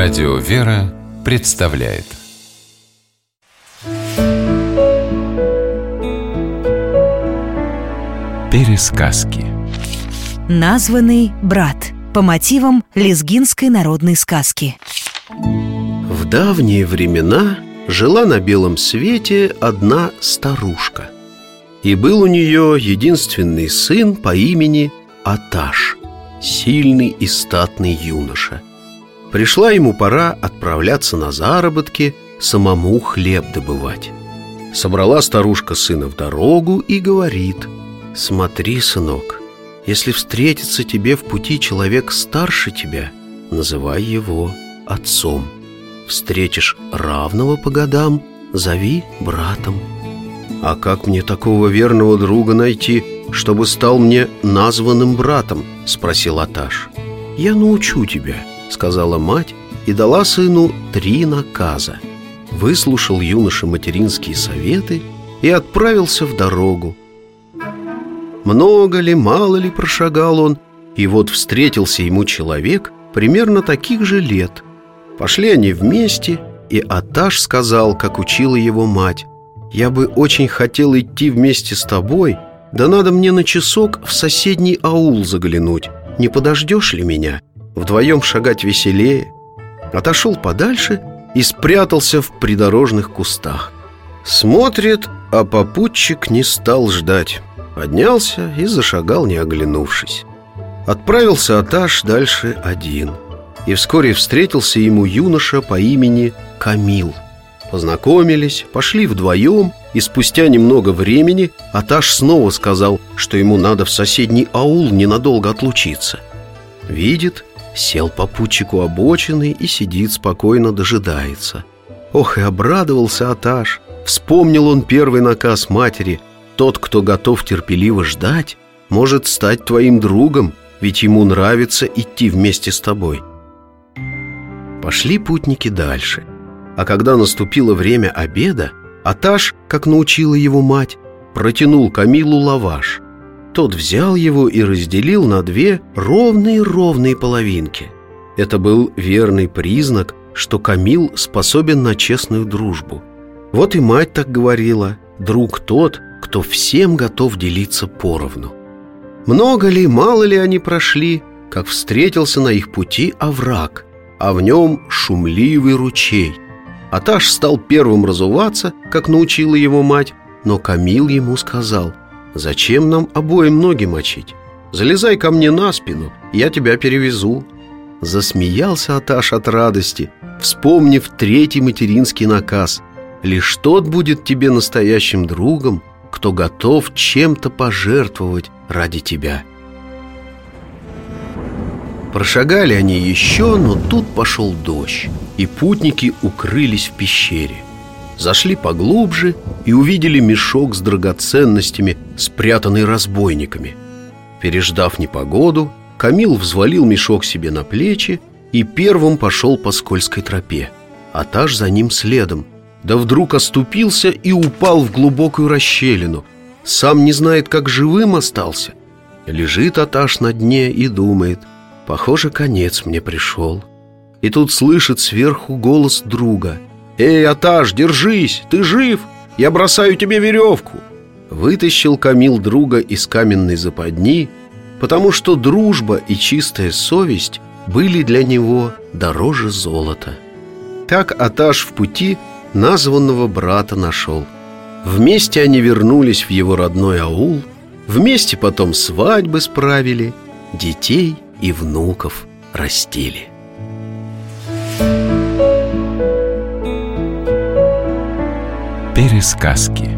Радио «Вера» представляет. Пересказки. Названный брат по мотивам лезгинской народной сказки. В давние времена жила на белом свете одна старушка. И был у нее единственный сын по имени Аташ Сильный и статный юноша Пришла ему пора отправляться на заработки Самому хлеб добывать. Собрала старушка сына в дорогу и говорит Смотри, сынок, если встретится тебе в пути человек старше тебя Называй его отцом. Встретишь равного по годам, зови братом А как мне такого верного друга найти, чтобы стал мне названным братом? Спросил Аташ. Я научу тебя, сказала мать и дала сыну три наказа Выслушал юноша материнские советы и отправился в дорогу Много ли, мало ли прошагал он, и вот встретился ему человек примерно таких же лет – Пошли они вместе, и Аташ сказал, как учила его мать «Я бы очень хотел идти вместе с тобой, да надо мне на часок в соседний аул заглянуть. Не подождешь ли меня? Вдвоем шагать веселее». Отошел подальше и спрятался в придорожных кустах. Смотрит, а попутчик не стал ждать. Поднялся и зашагал, не оглянувшись. Отправился Аташ дальше один – и вскоре встретился ему юноша по имени Камил. Познакомились, пошли вдвоем, и спустя немного времени Аташ снова сказал, что ему надо в соседний аул ненадолго отлучиться. Видит, сел попутчику обочины и сидит спокойно дожидается. Ох, и обрадовался Аташ. Вспомнил он первый наказ матери «Тот, кто готов терпеливо ждать, может стать твоим другом, ведь ему нравится идти вместе с тобой». Пошли путники дальше. А когда наступило время обеда, Аташ, как научила его мать, протянул Камилу лаваш. Тот взял его и разделил на две ровные-ровные половинки. Это был верный признак, что Камил способен на честную дружбу. Вот и мать так говорила, друг тот, кто всем готов делиться поровну. Много ли, мало ли они прошли, как встретился на их пути овраг – а в нем шумливый ручей. Аташ стал первым разуваться, как научила его мать, но Камил ему сказал, «Зачем нам обоим ноги мочить? Залезай ко мне на спину, я тебя перевезу». Засмеялся Аташ от радости, вспомнив третий материнский наказ. «Лишь тот будет тебе настоящим другом, кто готов чем-то пожертвовать ради тебя». Прошагали они еще, но тут пошел дождь, и путники укрылись в пещере. Зашли поглубже и увидели мешок с драгоценностями, спрятанный разбойниками. Переждав непогоду, Камил взвалил мешок себе на плечи и первым пошел по скользкой тропе. Аташ за ним следом. Да вдруг оступился и упал в глубокую расщелину. Сам не знает, как живым остался. Лежит Аташ на дне и думает – Похоже, конец мне пришел. И тут слышит сверху голос друга. «Эй, Аташ, держись, ты жив! Я бросаю тебе веревку!» Вытащил Камил друга из каменной западни, потому что дружба и чистая совесть были для него дороже золота. Так Аташ в пути названного брата нашел. Вместе они вернулись в его родной аул, вместе потом свадьбы справили, детей – и внуков растили. Пересказки